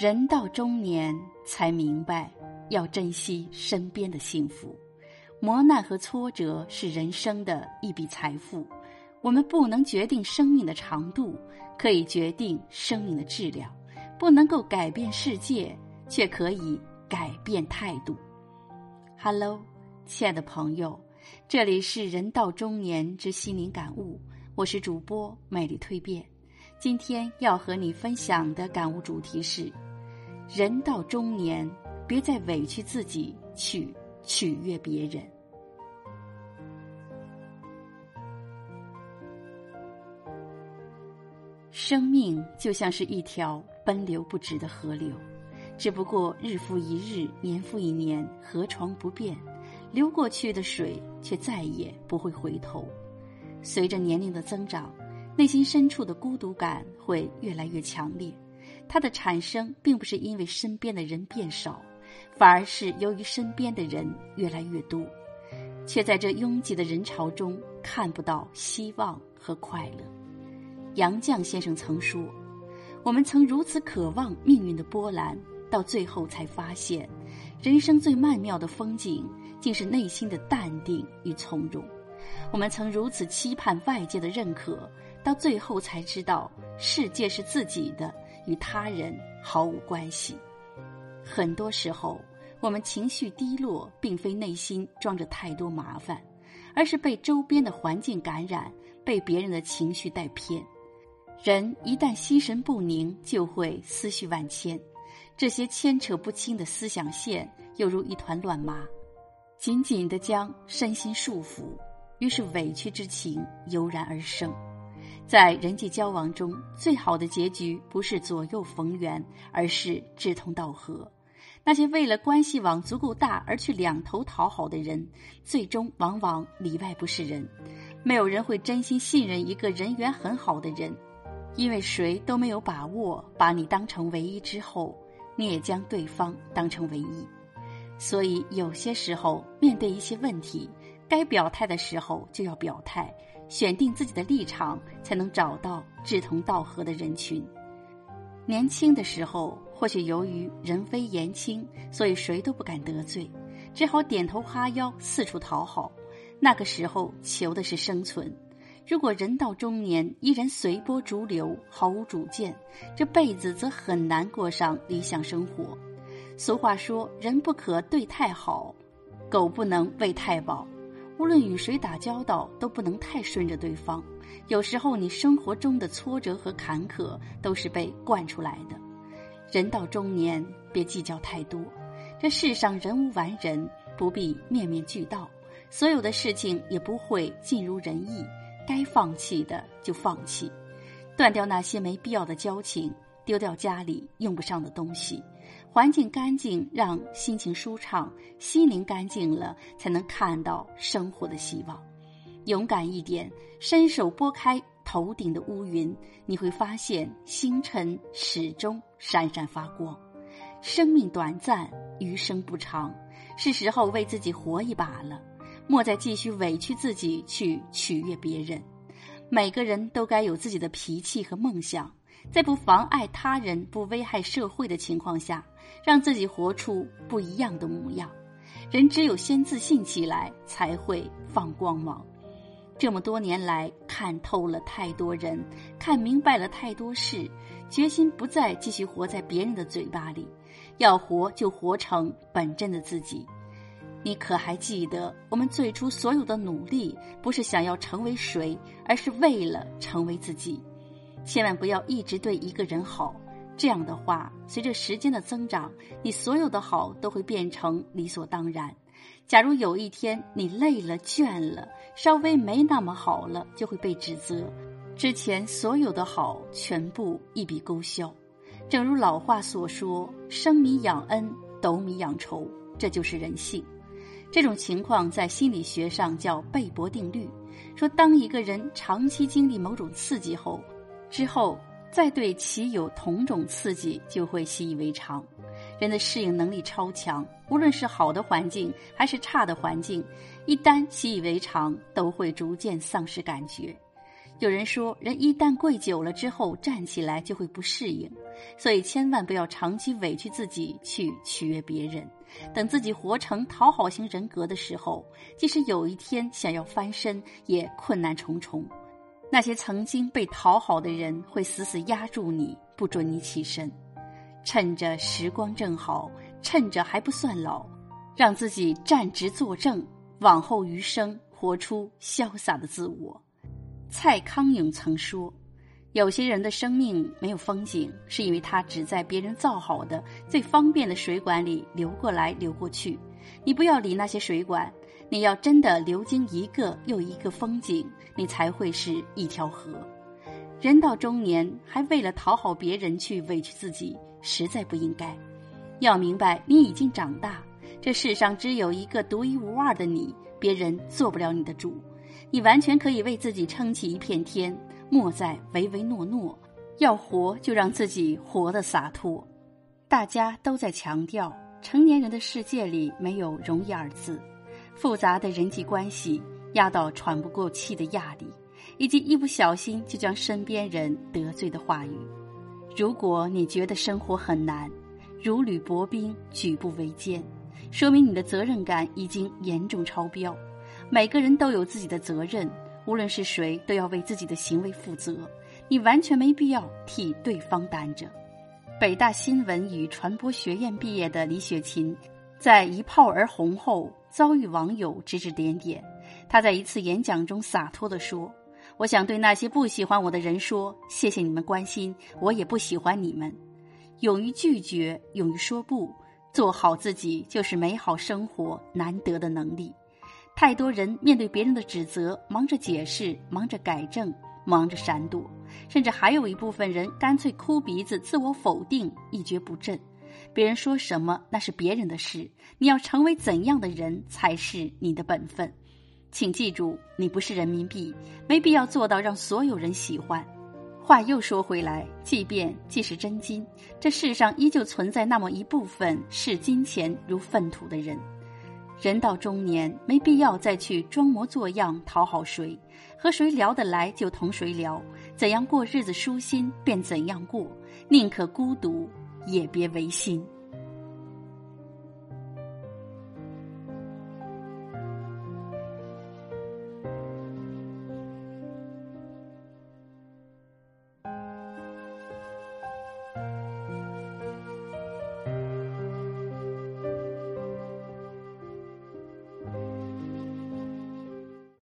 人到中年才明白，要珍惜身边的幸福。磨难和挫折是人生的一笔财富。我们不能决定生命的长度，可以决定生命的质量。不能够改变世界，却可以改变态度。Hello，亲爱的朋友，这里是人到中年之心灵感悟，我是主播美丽蜕变。今天要和你分享的感悟主题是：人到中年，别再委屈自己去取悦别人。生命就像是一条奔流不止的河流，只不过日复一日，年复一年，河床不变，流过去的水却再也不会回头。随着年龄的增长，内心深处的孤独感会越来越强烈。它的产生并不是因为身边的人变少，反而是由于身边的人越来越多，却在这拥挤的人潮中看不到希望和快乐。杨绛先生曾说：“我们曾如此渴望命运的波澜，到最后才发现，人生最曼妙的风景，竟是内心的淡定与从容。我们曾如此期盼外界的认可，到最后才知道，世界是自己的，与他人毫无关系。很多时候，我们情绪低落，并非内心装着太多麻烦，而是被周边的环境感染，被别人的情绪带偏。”人一旦心神不宁，就会思绪万千，这些牵扯不清的思想线，犹如一团乱麻，紧紧的将身心束缚，于是委屈之情油然而生。在人际交往中，最好的结局不是左右逢源，而是志同道合。那些为了关系网足够大而去两头讨好的人，最终往往里外不是人。没有人会真心信任一个人缘很好的人。因为谁都没有把握把你当成唯一之后，你也将对方当成唯一，所以有些时候面对一些问题，该表态的时候就要表态，选定自己的立场，才能找到志同道合的人群。年轻的时候，或许由于人微言轻，所以谁都不敢得罪，只好点头哈腰，四处讨好。那个时候求的是生存。如果人到中年依然随波逐流，毫无主见，这辈子则很难过上理想生活。俗话说：“人不可对太好，狗不能喂太饱。”无论与谁打交道，都不能太顺着对方。有时候，你生活中的挫折和坎坷都是被惯出来的。人到中年，别计较太多。这世上人无完人，不必面面俱到。所有的事情也不会尽如人意。该放弃的就放弃，断掉那些没必要的交情，丢掉家里用不上的东西，环境干净让心情舒畅，心灵干净了才能看到生活的希望。勇敢一点，伸手拨开头顶的乌云，你会发现星辰始终闪闪发光。生命短暂，余生不长，是时候为自己活一把了。莫再继续委屈自己去取悦别人。每个人都该有自己的脾气和梦想，在不妨碍他人、不危害社会的情况下，让自己活出不一样的模样。人只有先自信起来，才会放光芒。这么多年来，看透了太多人，看明白了太多事，决心不再继续活在别人的嘴巴里，要活就活成本真的自己。你可还记得，我们最初所有的努力，不是想要成为谁，而是为了成为自己。千万不要一直对一个人好，这样的话，随着时间的增长，你所有的好都会变成理所当然。假如有一天你累了、倦了，稍微没那么好了，就会被指责，之前所有的好全部一笔勾销。正如老话所说：“生米养恩，斗米养仇”，这就是人性。这种情况在心理学上叫贝博定律，说当一个人长期经历某种刺激后，之后再对其有同种刺激就会习以为常。人的适应能力超强，无论是好的环境还是差的环境，一旦习以为常，都会逐渐丧失感觉。有人说，人一旦跪久了之后，站起来就会不适应，所以千万不要长期委屈自己去取悦别人。等自己活成讨好型人格的时候，即使有一天想要翻身，也困难重重。那些曾经被讨好的人会死死压住你，不准你起身。趁着时光正好，趁着还不算老，让自己站直坐正，往后余生活出潇洒的自我。蔡康永曾说：“有些人的生命没有风景，是因为他只在别人造好的最方便的水管里流过来流过去。你不要理那些水管，你要真的流经一个又一个风景，你才会是一条河。人到中年，还为了讨好别人去委屈自己，实在不应该。要明白，你已经长大，这世上只有一个独一无二的你，别人做不了你的主。”你完全可以为自己撑起一片天，莫再唯唯诺诺。要活就让自己活得洒脱。大家都在强调，成年人的世界里没有容易二字，复杂的人际关系压到喘不过气的压力，以及一不小心就将身边人得罪的话语。如果你觉得生活很难，如履薄冰，举步维艰，说明你的责任感已经严重超标。每个人都有自己的责任，无论是谁，都要为自己的行为负责。你完全没必要替对方担着。北大新闻与传播学院毕业的李雪琴，在一炮而红后，遭遇网友指指点点。他在一次演讲中洒脱地说：“我想对那些不喜欢我的人说，谢谢你们关心，我也不喜欢你们。勇于拒绝，勇于说不，做好自己，就是美好生活难得的能力。”太多人面对别人的指责，忙着解释，忙着改正，忙着闪躲，甚至还有一部分人干脆哭鼻子、自我否定，一蹶不振。别人说什么那是别人的事，你要成为怎样的人才是你的本分。请记住，你不是人民币，没必要做到让所有人喜欢。话又说回来，即便既是真金，这世上依旧存在那么一部分视金钱如粪土的人。人到中年，没必要再去装模作样讨好谁，和谁聊得来就同谁聊，怎样过日子舒心便怎样过，宁可孤独，也别违心。